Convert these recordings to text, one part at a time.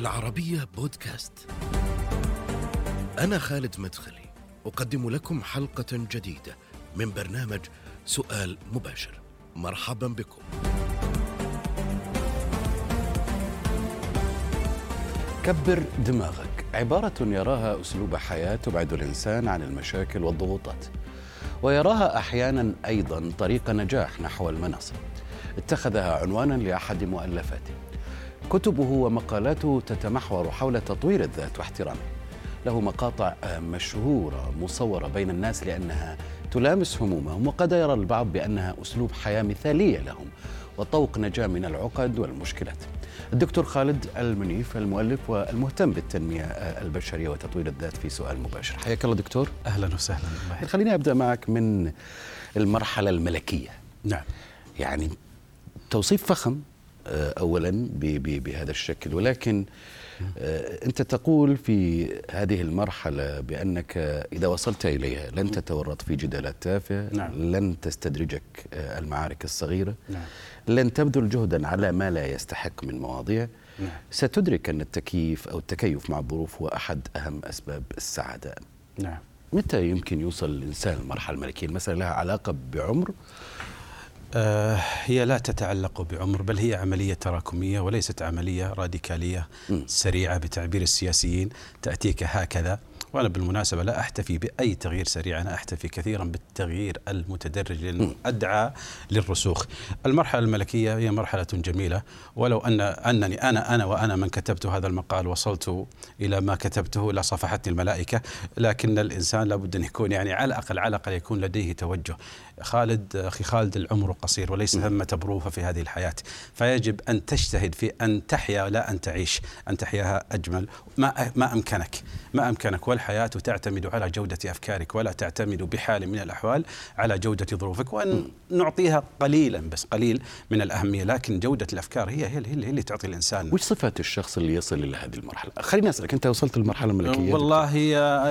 العربية بودكاست. أنا خالد مدخلي، أقدم لكم حلقة جديدة من برنامج سؤال مباشر. مرحبا بكم. كبر دماغك عبارة يراها أسلوب حياة تبعد الإنسان عن المشاكل والضغوطات ويراها أحيانا أيضا طريق نجاح نحو المناصب اتخذها عنوانا لأحد مؤلفاته كتبه ومقالاته تتمحور حول تطوير الذات واحترامه. له مقاطع مشهورة مصورة بين الناس لأنها تلامس همومهم وقد يرى البعض بأنها أسلوب حياة مثالية لهم وطوق نجاة من العقد والمشكلات. الدكتور خالد المنيف المؤلف والمهتم بالتنمية البشرية وتطوير الذات في سؤال مباشر. حياك الله دكتور. أهلا وسهلا. خليني أبدأ معك من المرحلة الملكية. نعم. يعني توصيف فخم اولا بهذا الشكل ولكن أنت تقول في هذه المرحلة بأنك إذا وصلت إليها لن تتورط في جدالات تافهة نعم. لن تستدرجك المعارك الصغيرة نعم. لن تبذل جهدا على ما لا يستحق من مواضيع نعم. ستدرك أن التكييف أو التكيف مع الظروف هو أحد أهم أسباب السعادة نعم متى يمكن يوصل الإنسان للمرحلة الملكية المسألة لها علاقة بعمر آه هي لا تتعلق بعمر بل هي عملية تراكمية وليست عملية راديكالية. سريعة بتعبير السياسيين تأتيك هكذا وأنا بالمناسبة لا أحتفي بأي تغيير سريع أنا أحتفي كثيرا بالتغيير المتدرج لأنه أدعى للرسوخ. المرحلة الملكية هي مرحلة جميلة ولو أن أنني أنا أنا وأنا من كتبت هذا المقال وصلت إلى ما كتبته لصفحتني الملائكة لكن الإنسان لابد أن يكون يعني على الأقل على الأقل يكون لديه توجه. خالد أخي خالد العمر قصير وليس ثمة بروفة في هذه الحياة. فيجب أن تجتهد في أن تحيا لا أن تعيش أن تحياها أجمل ما ما أمكنك. ما أمكنك والحياة تعتمد على جودة أفكارك ولا تعتمد بحال من الأحوال على جودة ظروفك وأن نعطيها قليلا بس قليل من الأهمية. لكن جودة الأفكار هي هي اللي, هي اللي تعطي الإنسان وش صفات الشخص اللي يصل إلى هذه المرحلة؟ خليني أسألك أنت وصلت للمرحلة الملكية والله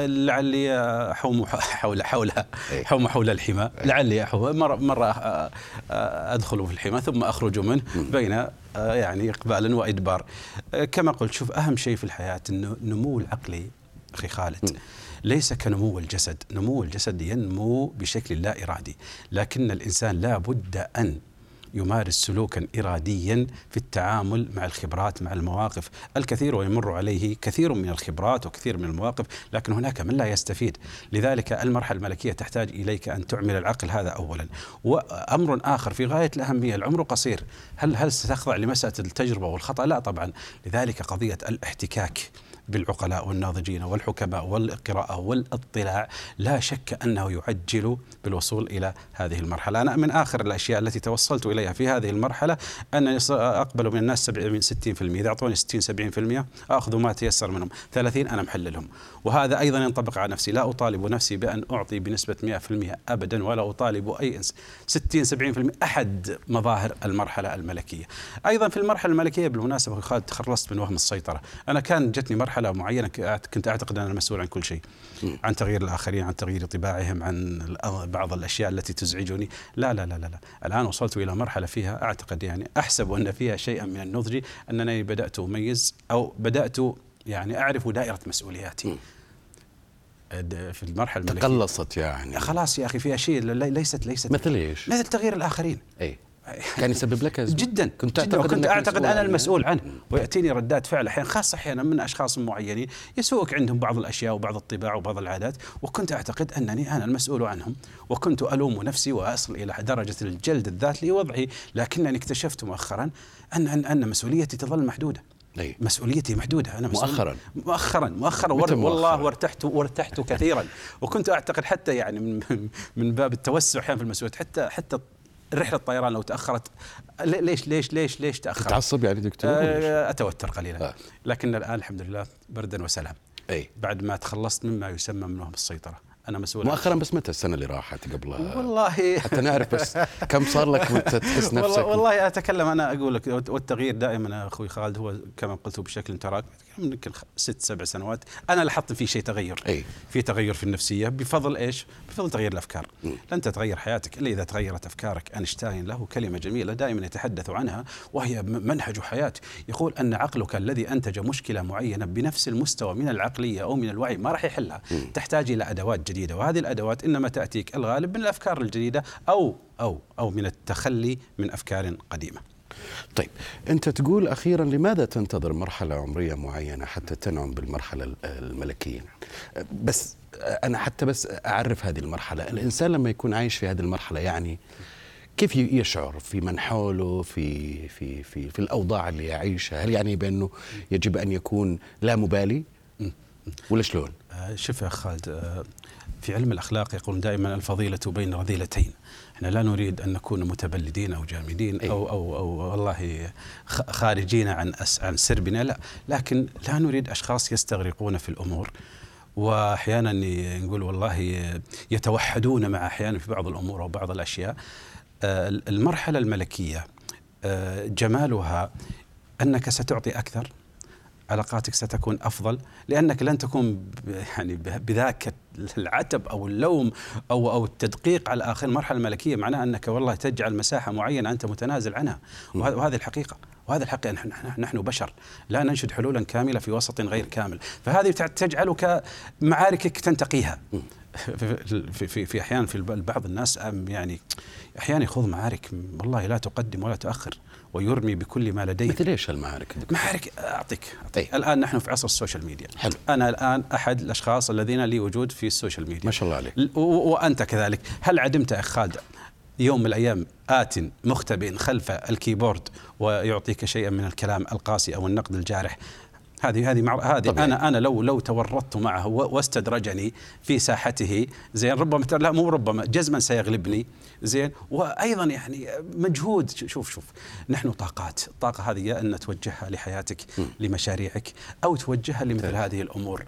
لعلي حوم حول حولها إيه. حوم حول الحمى. لعلي أحوم. مرة, مرة أدخل في الحمى ثم أخرج منه بين يعني إقبالا وإدبار. كما قلت شوف أهم شيء في الحياة أنه نمو العقلي أخي خالد. ليس كنمو الجسد. نمو الجسد ينمو بشكل لا إرادي. لكن الإنسان لا بد أن يمارس سلوكا اراديا في التعامل مع الخبرات مع المواقف، الكثير ويمر عليه كثير من الخبرات وكثير من المواقف، لكن هناك من لا يستفيد، لذلك المرحلة الملكية تحتاج إليك أن تعمل العقل هذا اولا، وأمر آخر في غاية الأهمية، العمر قصير، هل هل ستخضع لمسألة التجربة والخطأ؟ لا طبعا، لذلك قضية الاحتكاك. بالعقلاء والناضجين والحكماء والقراءة والاطلاع. لا شك أنه يعجل بالوصول إلى هذه المرحلة. أنا من آخر الأشياء التي توصلت إليها في هذه المرحلة أنني أقبل من الناس 70 60% إذا أعطوني 60 70% أخذ ما تيسر منهم. 30 أنا محللهم. وهذا أيضا ينطبق على نفسي. لا أطالب نفسي بأن أعطي بنسبة 100% أبدا ولا أطالب أي إنس. 60 70% أحد مظاهر المرحلة الملكية. أيضا في المرحلة الملكية بالمناسبة خالد تخلصت من وهم السيطرة. أنا كان جتني مرحلة مرحلة معينة كنت أعتقد أن أنا مسؤول عن كل شيء. عن تغيير الآخرين عن تغيير طباعهم عن بعض الأشياء التي تزعجني. لا لا لا لا, لا. الآن وصلت إلى مرحلة فيها أعتقد يعني أحسب أن فيها شيئا من النضج أنني بدأت أميز أو بدأت يعني أعرف دائرة مسؤولياتي. في المرحلة الملكية. تقلصت يعني. خلاص يا أخي فيها شيء ليست ليست مثل إيش؟ مثل تغيير الآخرين. اي كان يسبب لك أزمة. جدا كنت جداً تعتقد كنت أنك أعتقد أنا. المسؤول عنه ويأتيني ردات فعل أحيانا خاصة أحيانا من أشخاص معينين يسوق عندهم بعض الأشياء وبعض الطباع وبعض العادات وكنت أعتقد أنني أنا المسؤول عنهم وكنت ألوم نفسي وأصل إلى درجة الجلد الذات لوضعي لكنني اكتشفت مؤخرا ان ان, أن مسؤوليتي تظل محدودة أي. مسؤوليتي محدودة أنا مسؤول مؤخراً. مؤخرا مؤخرا ور- والله؟ وارتحت وارتحت كثيرا وكنت أعتقد حتى يعني من من باب التوسع أحيانا في المسؤوليات حتى حتى رحلة الطيران لو تأخرت لي- ليش ليش ليش ليش تأخرت؟ تتعصب يعني دكتور؟ آه، أتوتر قليلا آه. لكن الآن الحمد لله بردا وسلام أي بعد ما تخلصت مما يسمى من وهم السيطرة أنا مسؤول مؤخرا بس متى السنة اللي راحت قبلها والله. حتى نعرف بس كم صار لك وأنت تحس نفسك؟ والله, والله أتكلم أنا أقول لك والتغيير دائما أخوي خالد هو كما قلت بشكل تراك يمكن ست سبع سنوات أنا لاحظت في شيء تغير. أي. في تغير في النفسية بفضل إيش؟ بفضل تغيير الأفكار. م. لن تتغير حياتك إلا إذا تغيرت أفكارك. أينشتاين له كلمة جميلة دائما يتحدث عنها وهي منهج حياة. يقول أن عقلك الذي أنتج مشكلة معينة بنفس المستوى من العقلية أو من الوعي ما راح يحلها. م. تحتاج إلى أدوات جديدة. وهذه الأدوات إنما تأتيك الغالب من الأفكار الجديدة أو أو أو من التخلي من أفكار قديمة. طيب أنت تقول أخيرا لماذا تنتظر مرحلة عمرية معينة حتى تنعم بالمرحلة الملكية؟ بس أنا حتى بس أعرف هذه المرحلة. الإنسان لما يكون عايش في هذه المرحلة يعني كيف يشعر؟ في من حوله؟ في في في في الأوضاع اللي يعيشها؟ هل يعني بأنه يجب أن يكون لا مبالي؟ ولا شلون؟ شوف يا خالد في علم الأخلاق يقول دائما الفضيلة بين رذيلتين. إحنا لا نريد أن نكون متبلدين أو جامدين أو أو أو والله خارجين عن عن سربنا لا. لكن لا نريد أشخاص يستغرقون في الأمور. واحيانا نقول والله يتوحدون مع أحيانا في بعض الأمور أو بعض الأشياء. المرحلة الملكية جمالها أنك ستعطي أكثر. علاقاتك ستكون أفضل لأنك لن تكون يعني بذاك العتب أو اللوم أو أو التدقيق على الاخرين المرحله الملكية معناها أنك والله تجعل مساحة معينة أنت متنازل عنها. وهذه الحقيقة. وهذا الحقيقة نحن نحن بشر. لا ننشد حلولا كاملة في وسط غير كامل. فهذه تجعلك معاركك تنتقيها. في في في أحيان في بعض الناس يعني أحيانا يخوض معارك والله لا تقدم ولا تؤخر. ويرمي بكل ما لديه. مثل إيش المعارك؟ معارك أعطيك أعطيك. الآن نحن في عصر ال social media. حلو. أنا الآن أحد الأشخاص الذين لي وجود في ال social media. ما شاء الله عليك. وأنت كذلك. هل عدمت أخ خالد يوم من الأيام آت مختبئ خلف ال keyboard ويعطيك شيئا من الكلام القاسي أو النقد الجارح هذه هذه مع هذه أنا أنا لو لو تورطت معه واستدرجني في ساحته زين ربما لا مو ربما جزما سيغلبني زين. وأيضا يعني مجهود شوف شوف نحن طاقات. الطاقة هذه يا أن توجهها لحياتك لمشاريعك أو توجهها لمثل هذه الأمور.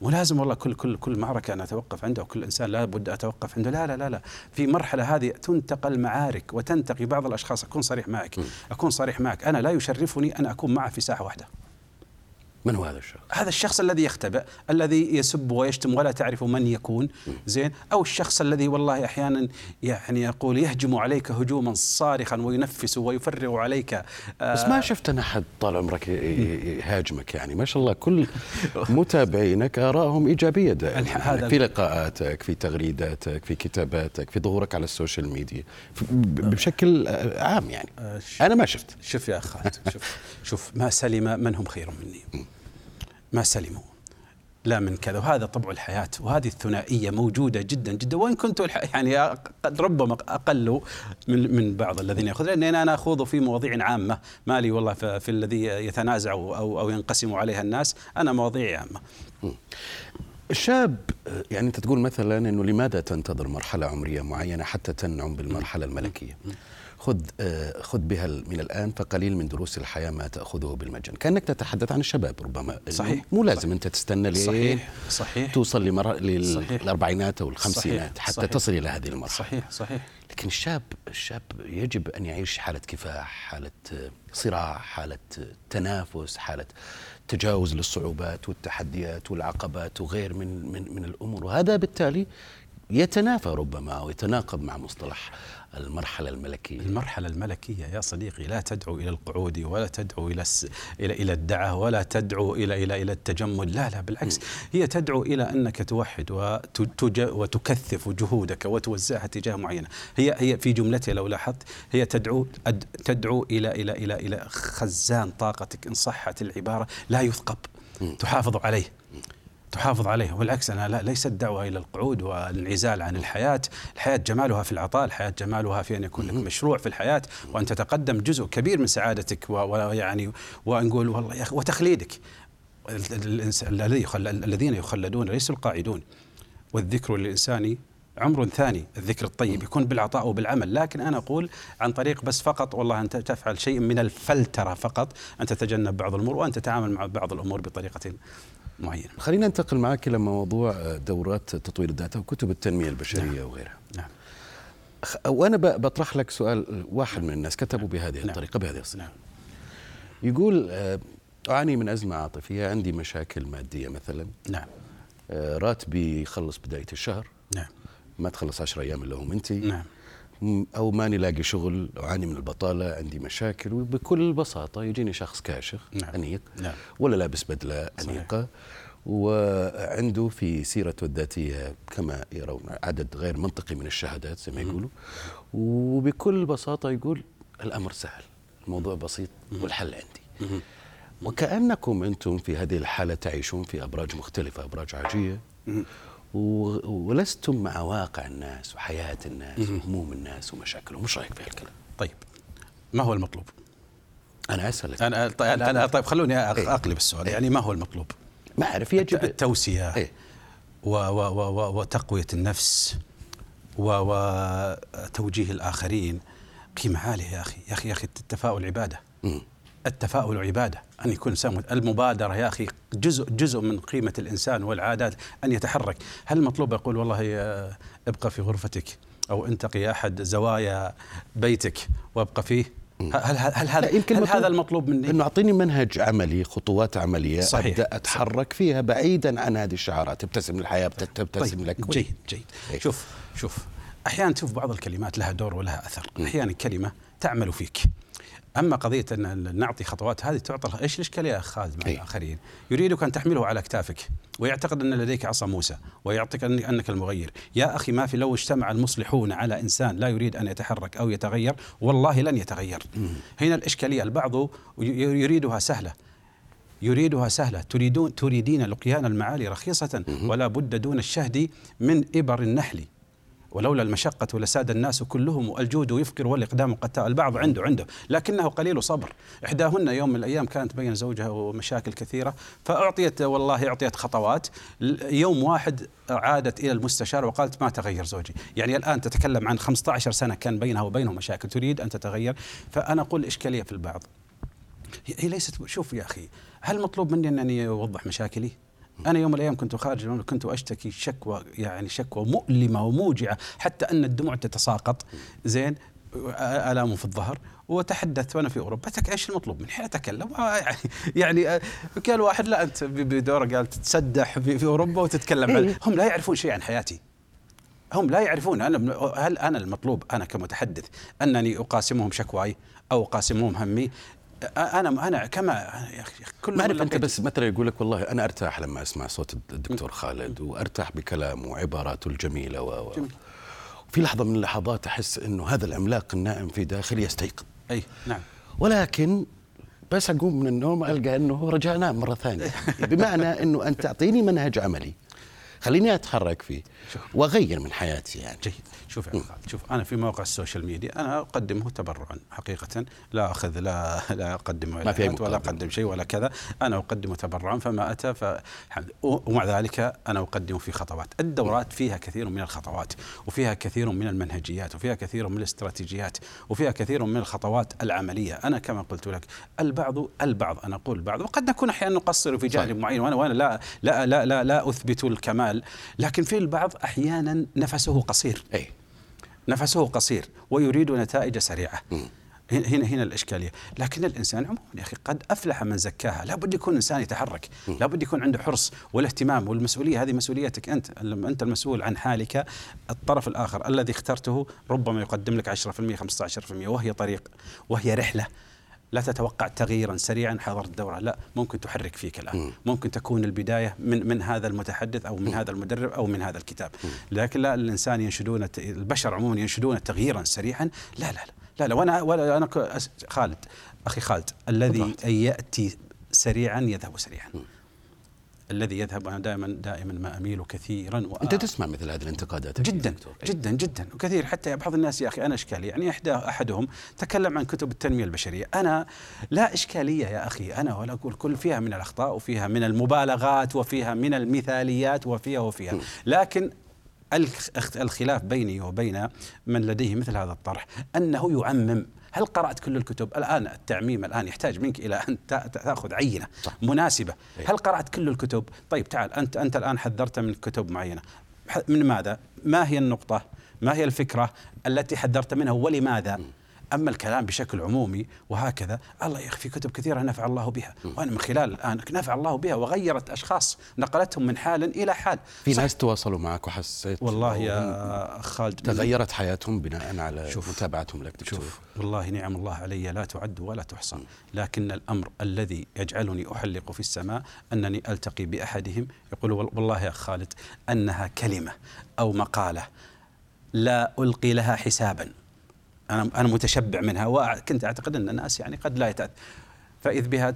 ولازم والله كل كل كل معركة أنا أتوقف عنده وكل إنسان لابد أتوقف عنده. لا لا لا لا. في مرحلة هذه تنتقل معارك وتنتقي بعض الأشخاص. أكون صريح معك. أكون صريح معك. أنا لا يشرفني أن أكون معه في ساحة واحدة. من هو هذا الشخص؟ هذا الشخص الذي يختبئ، الذي يسب ويشتم ولا تعرف من يكون، زين؟ أو الشخص الذي والله أحيانا يعني يقول يهجم عليك هجوما صارخا وينفس ويفرغ عليك آه بس ما شفت أنا أحد طال عمرك يهاجمك يعني؟ ما شاء الله كل متابعينك آرائهم إيجابية دائما. يعني في لقاءاتك، في تغريداتك، في كتاباتك، في ظهورك على ال social media بشكل عام يعني. أنا ما شفت. شوف يا اخ شوف شوف ما سلم من هم خير مني. ما سلموا. لا من كذا. وهذا طبع الحياة. وهذه الثنائية موجودة جدا جدا. وإن كنت يعني قد ربما أقل من من بعض الذين يأخذ لأن أنا أخوض في مواضيع عامة. ما لي والله في, في الذي يتنازع أو أو ينقسم عليها الناس. أنا مواضيع عامة. الشاب يعني أنت تقول مثلا أنه لماذا تنتظر مرحلة عمرية معينة حتى تنعم بالمرحلة الملكية؟ خذ خذ بها من الآن فقليل من دروس الحياة ما تأخذه بالمجان. كأنك تتحدث عن الشباب ربما. صحيح. مو لازم صحيح. أنت تستنى ليه صحيح. صحيح. توصل لمر... للأربعينات أو الخمسينات حتى صحيح تصل إلى هذه المرحلة. صحيح. صحيح. لكن الشاب الشاب يجب أن يعيش حالة كفاح حالة صراع حالة تنافس حالة تجاوز للصعوبات والتحديات والعقبات وغير من من من الأمور. وهذا بالتالي يتنافى ربما أو يتناقض مع مصطلح المرحلة الملكية. المرحلة الملكية يا صديقي لا تدعو إلى القعود ولا تدعو إلى الس... إلى إلى الدعة ولا تدعو إلى إلى إلى التجمد لا لا بالعكس. هي تدعو إلى أنك توحد وتج... وتكثف جهودك وتوزعها تجاه معينة. هي هي في جملتها لو لاحظت هي تدعو أد... تدعو إلى إلى إلى إلى خزان طاقتك إن صحت العبارة لا يثقب. تحافظ عليه. تحافظ عليه والعكس أنا لا ليست دعوة إلى القعود والانعزال عن الحياة. الحياة جمالها في العطاء الحياة جمالها في أن يكون لك مشروع في الحياة وأن تتقدم جزء كبير من سعادتك ويعني ونقول والله يا أخي وتخليدك. الذي الذين يخلدون ليسوا القاعدون. والذكر للإنسان عمر ثاني الذكر الطيب يكون بالعطاء وبالعمل. لكن أنا أقول عن طريق بس فقط والله أنت تفعل شيء من الفلترة فقط أن تتجنب بعض الأمور وأن تتعامل مع بعض الأمور بطريقة معينة. خلينا ننتقل معك إلى موضوع دورات تطوير الذات وكتب التنمية البشرية نعم. وغيرها. نعم. خ- وأنا بطرح لك سؤال واحد من الناس كتبوا بهذه نعم. الطريقة بهذه الصيغه نعم. يقول آه، أعاني من أزمة عاطفية عندي مشاكل مادية مثلا. نعم. آه، راتبي يخلص بداية الشهر. نعم. ما تخلص 10 أيام إلا هم انت نعم. أو ماني لاقي شغل أعاني من البطالة عندي مشاكل وبكل بساطة يجيني شخص كاشخ نعم. أنيق نعم. ولا لابس بدلة صحيح. أنيقة وعنده في سيرته الذاتيه كما يرون عدد غير منطقي من الشهادات زي ما يقولوا وبكل بساطة يقول الأمر سهل الموضوع بسيط والحل عندي وكأنكم أنتم في هذه الحالة تعيشون في أبراج مختلفة أبراج عاجية ولستم مع واقع الناس وحياة الناس وهموم الناس ومشاكلهم مش رأيك في هالكلام طيب ما هو المطلوب؟ أنا أسألك أنا طيب, أنا طيب خلوني إيه. أقلب السؤال يعني ما هو المطلوب؟ ما أعرف يجب التوسية إيه؟ و و و و وتقوية النفس و وتوجيه الآخرين قيمة عالية يا أخي يا أخي يا أخي التفاؤل عبادة مم. التفاؤل عبادة أن يكون مت- المبادرة يا أخي جزء جزء من قيمة الإنسان والعادات أن يتحرك. هل المطلوب يقول والله ابقى في غرفتك أو انتقي أحد زوايا بيتك وابقى فيه؟ هل هل, هذا يمكن هل هذا المطلوب مني؟ إنه أعطيني منهج عملي خطوات عملية صحيح. ابدا أتحرك فيها بعيدا عن هذه الشعارات. ابتسم للحياة بت- تبتسم طيب لك جيد جيد. إيه. شوف شوف أحيانا تشوف بعض الكلمات لها دور ولها أثر. أحيانا كلمة تعمل فيك. أما قضية أن نعطي خطوات هذه تعطى إيش الإشكالية يا اخ خالد مع إيه. الآخرين؟ يريدك أن تحمله على اكتافك ويعتقد أن لديك عصا موسى ويعطيك أنك المغير. يا أخي ما في لو اجتمع المصلحون على إنسان لا يريد أن يتحرك أو يتغير والله لن يتغير. هنا الإشكالية البعض يريدها سهلة. يريدها سهلة. تريدون تريدين لقيان المعالي رخيصة ولا بد دون الشهد من إبر النحل. ولولا المشقة لساد الناس كلهم الجود يفقر والإقدام قتال البعض عنده عنده. لكنه قليل صبر. إحداهن يوم من الأيام كانت بين زوجها ومشاكل كثيرة فأعطيت والله أعطيت خطوات. يوم واحد عادت إلى المستشار وقالت ما تغير زوجي. يعني الآن تتكلم عن 15 سنة كان بينها وبينه مشاكل تريد أن تتغير. فأنا أقول إشكالية في البعض. هي ليست شوف يا أخي هل مطلوب مني أنني أوضح مشاكلي؟ أنا يوم من الأيام كنت خارج المملكة كنت أشتكي شكوى يعني شكوى مؤلمة وموجعة حتى أن الدموع تتساقط. زين الام في الظهر وتحدثت وأنا في أوروبا. تك إيش المطلوب مني؟ حين أتكلم. يعني يعني قال واحد لا أنت بدوره قال تتسدح في, في أوروبا وتتكلم. عن هم لا يعرفون شيء عن حياتي. هم لا يعرفون. أنا هل أنا المطلوب؟ أنا كمتحدث أنني أقاسمهم شكواي أو أقاسمهم همي. أنا أنا كما يا أخي كل ما اعرف أنت بس مثلا يقول لك والله أنا أرتاح لما أسمع صوت الدكتور خالد وأرتاح بكلامه وعباراته الجميلة و و- جميل. في لحظة من اللحظات أحس إنه هذا العملاق النائم في داخلي يستيقظ. أي نعم. ولكن بس أقوم من النوم ألقى إنه رجع نام مرة ثانية. بمعنى إنه انت تعطيني منهج عملي. خليني أتحرك فيه وأغير من حياتي يعني. جيد. شوف يا خالد شوف أنا في موقع ال social media أنا أقدمه تبرعا حقيقة. لا أخذ لا لا أقدم ما في ولا. أقدم شيء ولا كذا. أنا أقدمه تبرعا فما أتى ف ومع ذلك أنا اقدم في خطوات. الدورات فيها كثير من الخطوات وفيها كثير من المنهجيات وفيها كثير من الاستراتيجيات وفيها كثير من الخطوات العملية. أنا كما قلت لك البعض البعض أنا أقول البعض وقد نكون أحيانا نقصر في جانب. معين وأنا وأنا لا لا لا لا, لا أثبت الكمال لكن في البعض أحيانا نفسه قصير. أي. نفسه قصير ويريد نتائج سريعة. هنا هنا الإشكالية، لكن الإنسان عموما يا أخي قد أفلح من زكاها، لابد يكون إنسان يتحرك، لابد يكون عنده حرص والاهتمام والمسؤولية. هذه مسؤوليتك أنت، لما أنت المسؤول عن حالك، الطرف الآخر الذي اخترته ربما يقدم لك 10% 15% وهي طريق وهي رحلة. لا تتوقع تغييرا سريعا حضر الدوره لا ممكن تحرك فيك الآن. ممكن تكون البداية من من هذا المتحدث أو من هذا المدرب أو من هذا الكتاب. لكن لا الإنسان ينشدون البشر عموما ينشدون تغييرا سريعا. لا لا لا لا, لا. وأنا ولا أنا خالد أخي خالد الذي. يأتي سريعا يذهب سريعا. الذي يذهب أنا دائما دائما ما أميل كثيرا وأ- أنت تسمع مثل هذه الانتقادات جدا. جدا جدا. وكثير حتى بعض الناس يا أخي أنا اشكالي يعني إحدى أحدهم تكلم عن كتب التنمية البشرية. أنا لا إشكالية يا أخي. أنا ولا أقول كل فيها من الأخطاء وفيها من المبالغات وفيها من المثاليات وفيها وفيها. لكن الخ- الخلاف بيني وبين من لديه مثل هذا الطرح أنه يعمم هل قرأت كل الكتب؟ الآن التعميم الآن يحتاج منك إلى أن تأخذ عينة مناسبة. إيه. هل قرأت كل الكتب؟ طيب تعال أنت أنت الآن حذرت من كتب معينة. من ماذا؟ ما هي النقطة؟ ما هي الفكرة التي حذرت منها؟ ولماذا؟ أما الكلام بشكل عمومي وهكذا الله يا أخي في كتب كثيرة نفع الله بها. وأنا من خلال الآن نفع الله بها وغيرت أشخاص نقلتهم من حال إلى حال. في ناس تواصلوا معك وحسيت والله يا خالد تغيرت حياتهم بناء على شوف متابعتهم لك دكتور. شوف والله نعم الله علي لا تعد ولا تحصى. لكن الأمر الذي يجعلني أحلق في السماء أنني ألتقي بأحدهم يقول والله يا خالد أنها كلمة أو مقالة لا ألقي لها حسابا. أنا أنا متشبع منها وكنت أعتقد أن الناس يعني قد لا يتاثر فإذ بها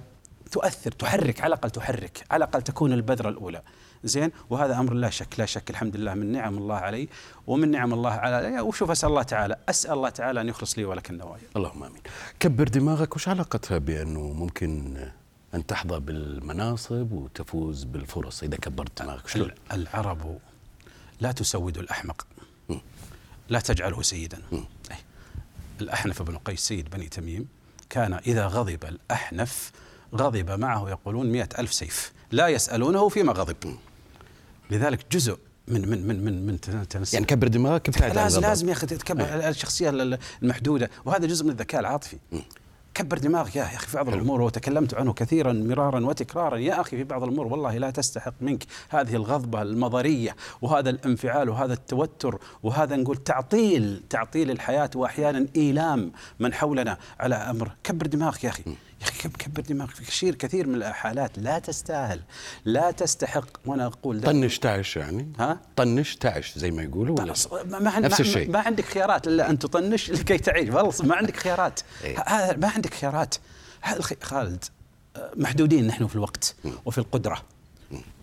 تؤثر تحرك على الأقل تحرك على الأقل تكون البذرة الأولى. زين؟ وهذا أمر لا شك لا شك الحمد لله من نعم الله علي ومن نعم الله على وشوف أسأل الله تعالى أسأل الله تعالى أن يخلص لي ولك النوايا. اللهم آمين. كبر دماغك وش علاقتها بأنه ممكن أن تحظى بالمناصب وتفوز بالفرص؟ إذا كبرت دماغك شلون؟ العرب لا تسود الأحمق لا تجعله سيدا. الأحنف بن قيس سيد بني تميم كان إذا غضب الأحنف غضب معه يقولون مئة ألف سيف لا يسألونه فيما غضب. لذلك جزء من من من من من تنسى يعني كبر دماغك لازم لازم يا أخي تكبر الشخصية المحدودة وهذا جزء من الذكاء العاطفي. كبر دماغك يا أخي في بعض الأمور وتكلمت عنه كثيرا مرارا وتكرارا. يا أخي في بعض الأمور والله لا تستحق منك هذه الغضبة المضرية وهذا الانفعال وهذا التوتر وهذا نقول تعطيل تعطيل الحياة واحيانا إيلام من حولنا على أمر. كبر دماغك يا أخي. يا أخي كبر دماغك في كثير كثير من الحالات. لا تستاهل. لا تستحق. وأنا أقول طنش تعش يعني؟ ها؟ طنش تعش زي ما يقولوا ولا ما نفس الشيء. ما عندك خيارات إلا أن تطنش لكي تعيش. والله ما عندك خيارات. إيه. هذا ما عندك خيارات. خالد محدودين نحن في الوقت وفي القدرة.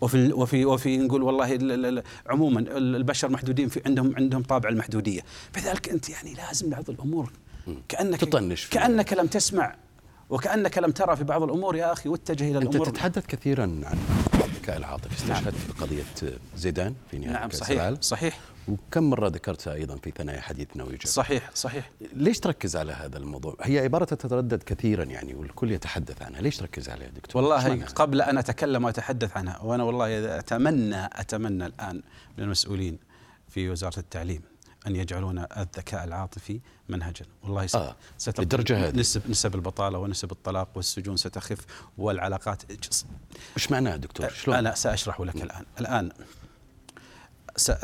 وفي وفي وفي نقول والله عموما البشر محدودين في عندهم عندهم طابع المحدودية. فذلك أنت يعني لازم بعض الأمور كانك تطنش كأنك لم تسمع وكأنك لم ترى في بعض الأمور يا أخي واتجه إلى الأمور أنت تتحدث كثيرا عن الذكاء العاطفي نعم. استشهدت نعم. بقضية زيدان في نهاية نعم صحيح صحيح وكم مرة ذكرتها أيضا في ثنايا حديثنا ويجب صحيح صحيح ليش تركز على هذا الموضوع؟ هي عبارة تتردد كثيرا يعني والكل يتحدث عنها، ليش تركز عليها دكتور؟ والله قبل أن أتكلم وأتحدث عنها وأنا والله أتمنى أتمنى الآن من المسؤولين في وزارة التعليم أن يجعلون الذكاء العاطفي منهجا. والله آه. للدرجة هذه. نسب نسب البطالة ونسب الطلاق والسجون ستخف والعلاقات إيش معناه دكتور؟ شلون؟ أنا سأشرح لك الآن. الآن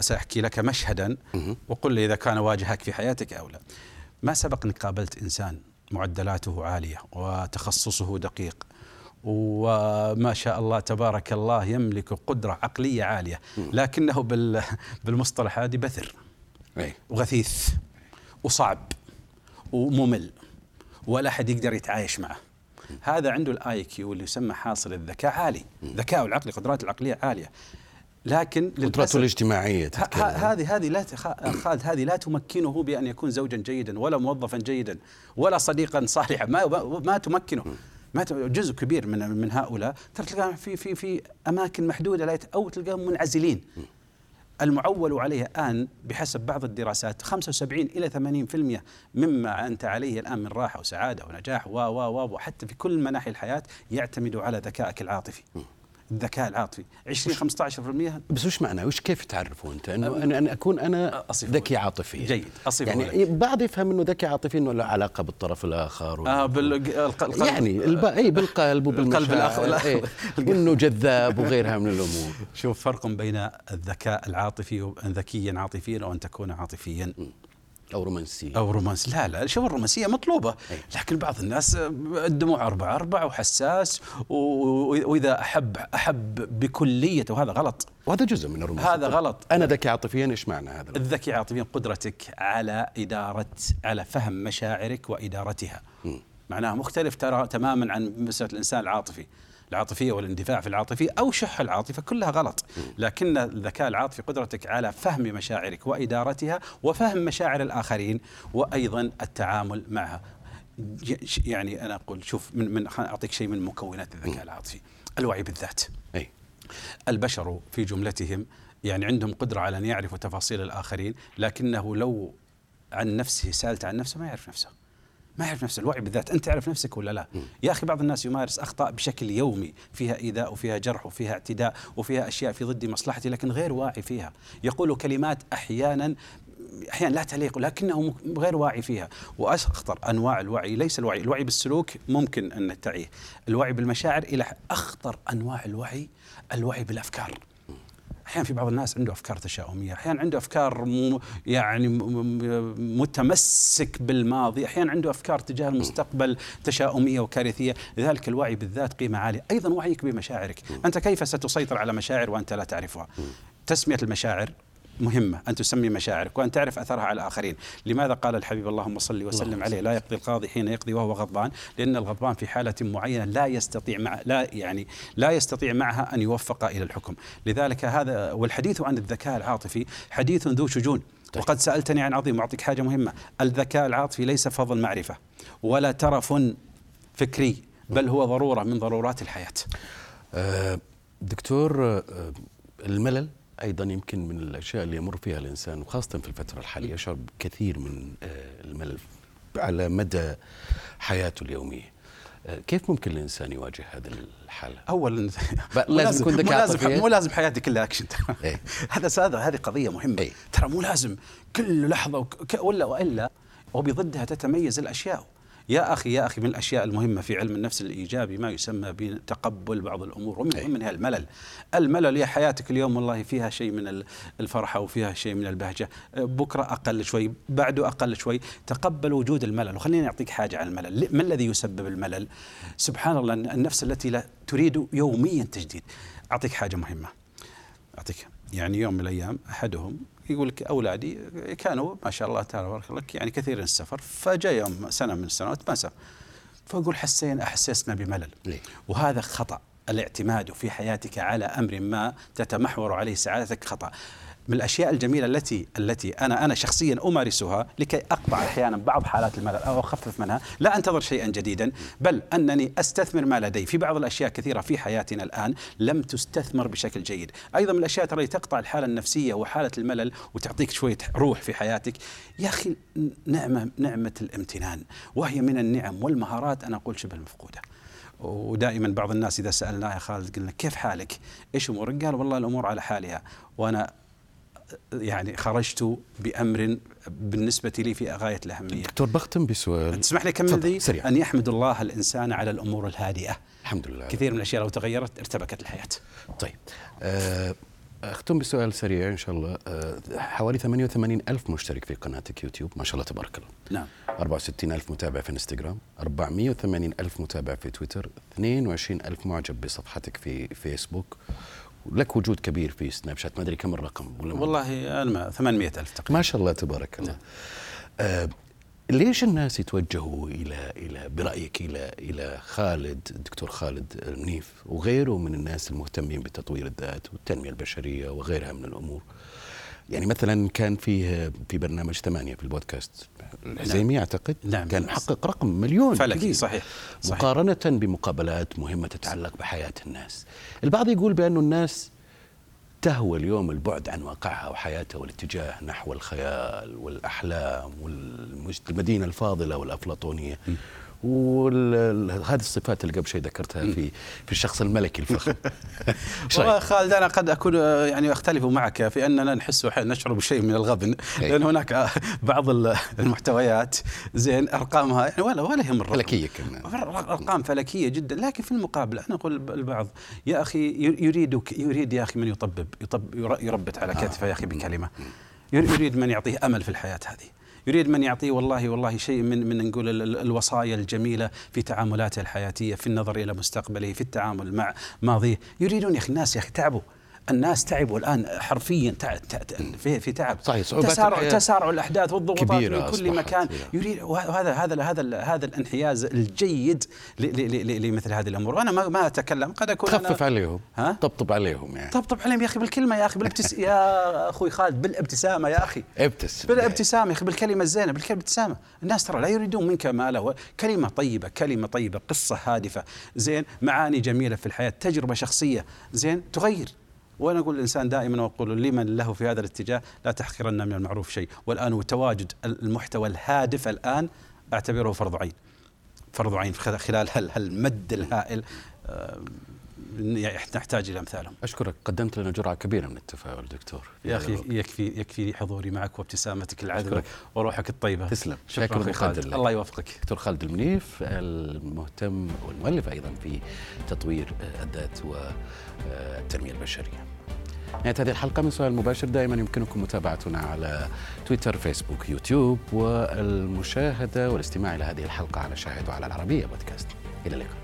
سأحكي لك مشهدا وقل لي إذا كان واجهك في حياتك أو لا. ما سبق أنك قابلت إنسان معدلاته عالية وتخصصه دقيق وما شاء الله تبارك الله يملك قدرة عقلية عالية لكنه بالمصطلح هذه بثر. أي. وغثيث وصعب وممل ولا أحد يقدر يتعايش معه. هذا عنده ال IQ اللي يسمى حاصل الذكاء عالي. ذكاء العقلي قدراته العقلية عالية. لكن قدراته الاجتماعية هذه هذه لا خالد هذه لا تمكنه بأن يكون زوجا جيدا ولا موظفا جيدا ولا صديقا صالحا. ما ما تمكنه. ما جزء كبير من من هؤلاء ترى تلقاهم في في في أماكن محدودة أو تلقاهم منعزلين. المعول عليه الآن بحسب بعض الدراسات 75 إلى 80% مما أنت عليه الآن من راحة وسعادة ونجاح و و و وحتى في كل مناحي الحياة يعتمد على ذكائك العاطفي. الذكاء العاطفي. 20 15% بس وش معنى؟ وش كيف تعرفه أنت؟ إنه أن, أن أكون أنا ذكي عاطفيا. جيد. أصفه يعني بعض يفهم إنه ذكي عاطفي إنه له علاقة بالطرف الآخر آه بالقلب يعني الب... اي بالقلب وبالقلب الآخر. إيه وإنه جذاب وغيرها من الأمور. شوف فرق بين الذكاء العاطفي ذكيا عاطفيا أو أن تكون عاطفيا. أو رومانسية. أو رومانس. لا لا شوف الرومانسية مطلوبة. أي. لكن بعض الناس الدموع أربعة أربعة وحساس وإذا أحب أحب بكليته وهذا غلط. وهذا جزء من الرومانسية. هذا غلط. أنا ذكي عاطفيا إيش معنى هذا؟ الذكي عاطفيا قدرتك على إدارة على فهم مشاعرك وإدارتها. م. معناه مختلف ترى تماما عن مسألة الإنسان العاطفي. العاطفية والاندفاع في العاطفية أو شح العاطفة كلها غلط. لكن الذكاء العاطفي قدرتك على فهم مشاعرك وإدارتها وفهم مشاعر الآخرين وأيضا التعامل معها. يعني أنا أقول شوف من من أعطيك شيء من مكونات الذكاء العاطفي. الوعي بالذات. أي. البشر في جملتهم يعني عندهم قدرة على أن يعرفوا تفاصيل الآخرين لكنه لو عن نفسه سألت عن نفسه ما يعرف نفسه. ما يعرف نفسه الوعي بالذات. أنت تعرف نفسك ولا لا؟ يا أخي بعض الناس يمارس أخطاء بشكل يومي فيها إيذاء وفيها جرح وفيها اعتداء وفيها أشياء في ضد مصلحتي لكن غير واعي فيها. يقول كلمات أحيانا أحيانا لا تليق لكنه غير واعي فيها. وأخطر أنواع الوعي ليس الوعي الوعي بالسلوك ممكن أن تعيه الوعي بالمشاعر إلى أخطر أنواع الوعي الوعي بالأفكار. أحيانا في بعض الناس عنده أفكار تشاؤمية أحيانا عنده أفكار م يعني متمسك بالماضي أحيانا عنده أفكار تجاه المستقبل تشاؤمية وكارثية. لذلك الوعي بالذات قيمة عالية. أيضا وعيك بمشاعرك. أنت كيف ستسيطر على مشاعر وأنت لا تعرفها؟ تسمية المشاعر مهمة أن تسمي مشاعرك وأن تعرف أثرها على الآخرين. لماذا قال الحبيب اللهم صل وسلم عليه لا يقضي القاضي حين يقضي وهو غضبان لأن الغضبان في حالة معينة لا يستطيع مع لا يعني لا يستطيع معها أن يوفق إلى الحكم. لذلك هذا والحديث عن الذكاء العاطفي حديث ذو شجون. طيب. وقد سألتني عن عظيم أعطيك حاجة مهمة. الذكاء العاطفي ليس فضل معرفة ولا ترف فكري بل هو ضرورة من ضرورات الحياة. أه دكتور أه الملل أيضا يمكن من الأشياء اللي يمر فيها الإنسان وخاصة في الفترة الحالية يشعر بكثير من الملل على مدى حياته اليومية كيف ممكن الإنسان يواجه هذه الحالة؟ اولا لازم يكون ذكاء مو لازم مو لازم حياتي كلها اكشن؟ هذا هذا هذه قضية مهمة إيه؟ ترى مو لازم كل لحظة وك ولا وإلا وبضدها تتميز الأشياء يا أخي يا أخي من الأشياء المهمة في علم النفس الإيجابي ما يسمى بتقبل بعض الأمور ومن منها الملل. الملل يا حياتك اليوم والله فيها شيء من الفرحة وفيها شيء من البهجة، بكرة أقل شوي، بعده أقل شوي، تقبل وجود الملل وخليني أعطيك حاجة عن الملل، ما الذي يسبب الملل؟ سبحان الله النفس التي لا تريد يوميا تجديد. أعطيك حاجة مهمة. أعطيك يعني يوم من الأيام أحدهم يقول لك أولادي كانوا ما شاء الله تعالى بارك لك يعني كثير السفر فجاء يوم سنة من السنوات ما سافر. فأقول حسينا أحسسنا بملل. ليه؟ وهذا خطأ الاعتماد في حياتك على أمر ما تتمحور عليه سعادتك خطأ. من الأشياء الجميلة التي التي أنا أنا شخصيا أمارسها لكي أقطع أحيانا بعض حالات الملل أو أخفف منها، لا أنتظر شيئا جديدا، بل أنني أستثمر ما لدي في بعض الأشياء كثيرة في حياتنا الآن لم تستثمر بشكل جيد، أيضا من الأشياء ترى تقطع الحالة النفسية وحالة الملل وتعطيك شوية روح في حياتك، يا أخي نعمه نعمة الامتنان وهي من النعم والمهارات أنا أقول شبه مفقوده. ودائما بعض الناس إذا سألناه يا خالد قلنا كيف حالك؟ إيش أمورك؟ قال والله الأمور على حالها وأنا يعني خرجت بأمر بالنسبة لي في غاية الأهمية. دكتور بختم بسؤال تسمح لي كمل ذي؟ أن يحمد الله الإنسان على الأمور الهادئة. الحمد لله. كثير من الأشياء لو تغيرت ارتبكت الحياة. طيب. أه أختم بسؤال سريع إن شاء الله أه حوالي 88 ألف مشترك في قناتك يوتيوب ما شاء الله تبارك الله نعم 64 ألف متابع في إنستغرام 480 ألف متابع في تويتر 22 ألف معجب بصفحتك في فيسبوك لك وجود كبير في سناب شات. ما أدري كم الرقم ولا والله أنا 800 ألف تقريبا. ما شاء الله تبارك الله. آه ليش الناس يتوجهوا إلى إلى برأيك إلى إلى خالد الدكتور خالد منيف وغيره من الناس المهتمين بتطوير الذات والتنمية البشرية وغيرها من الأمور؟ يعني مثلا كان فيه في برنامج ثمانية في البودكاست. الحزيمي نعم. أعتقد نعم. كان محقق رقم مليون فلكي صحيح, صحيح. مقارنة بمقابلات مهمة تتعلق بحياة الناس. البعض يقول بأنه الناس تهوى اليوم البعد عن واقعها وحياتها والاتجاه نحو الخيال والأحلام والمدينة الفاضلة والأفلاطونية. م. وهذه الصفات اللي قبل شيء ذكرتها في في الشخص الملكي الفخم. خالد أنا قد أكون يعني أختلف معك في أننا نحس نشعر بشيء من الغبن لأن هناك بعض المحتويات زين أرقامها يعني ولا ولا يهم الرقم. فلكية كمان. أرقام فلكية جدا. لكن في المقابل أنا أقول البعض يا أخي يريد يريد يا أخي من يطبب يطب يربت على كتفه يا أخي بكلمة. يريد من يعطيه أمل في الحياة هذه. يريد من يعطيه والله والله شيء من من نقول الوصايا الجميلة في تعاملاته الحياتية في النظر إلى مستقبله في التعامل مع ماضيه. يريدون يا أخي الناس يا أخي تعبوا. الناس تعبوا الان حرفيا في في تعب. صحيح تسارع تسارع الأحداث والضغوطات من كل مكان. يريد وهذا هذا هذا هذا الانحياز الجيد لمثل هذه الأمور. وأنا ما ما أتكلم. قد أكون خفف عليهم. ها؟ طبطب عليهم يعني. طبطب عليهم يا أخي بالكلمة يا أخي بالابتس يا أخوي خالد بالابتسامة يا أخي. ابتسم بالابتسامة يا أخي بالكلمة الزينة بالابتسامه الناس ترى لا يريدون منك ماله كلمة طيبة كلمة طيبة قصة هادفة. زين معاني جميلة في الحياة تجربة شخصية. زين تغير. وأنا أقول الإنسان دائما وأقول لمن له في هذا الاتجاه؟ لا تحقرن من المعروف شيء. والآن تواجد المحتوى الهادف الآن أعتبره فرض عين. فرض عين خلال هالمد الهائل. نحتاج إلى أمثالهم. أشكرك قدمت لنا جرعة كبيرة من التفاؤل دكتور. يا أخي يكفي يكفي حضوري معك وابتسامتك العذبة وروحك الطيبة. تسلم. شكرا خالد الله يوفقك. دكتور خالد المنيف المهتم والمؤلف أيضا في تطوير الذات والتنميه البشرية. نهاية هذه الحلقة من سؤال مباشر دائما يمكنكم متابعتنا على تويتر فيسبوك يوتيوب والمشاهدة والاستماع إلى هذه الحلقة على شاهد وعلى العربية بودكاست إلى اللقاء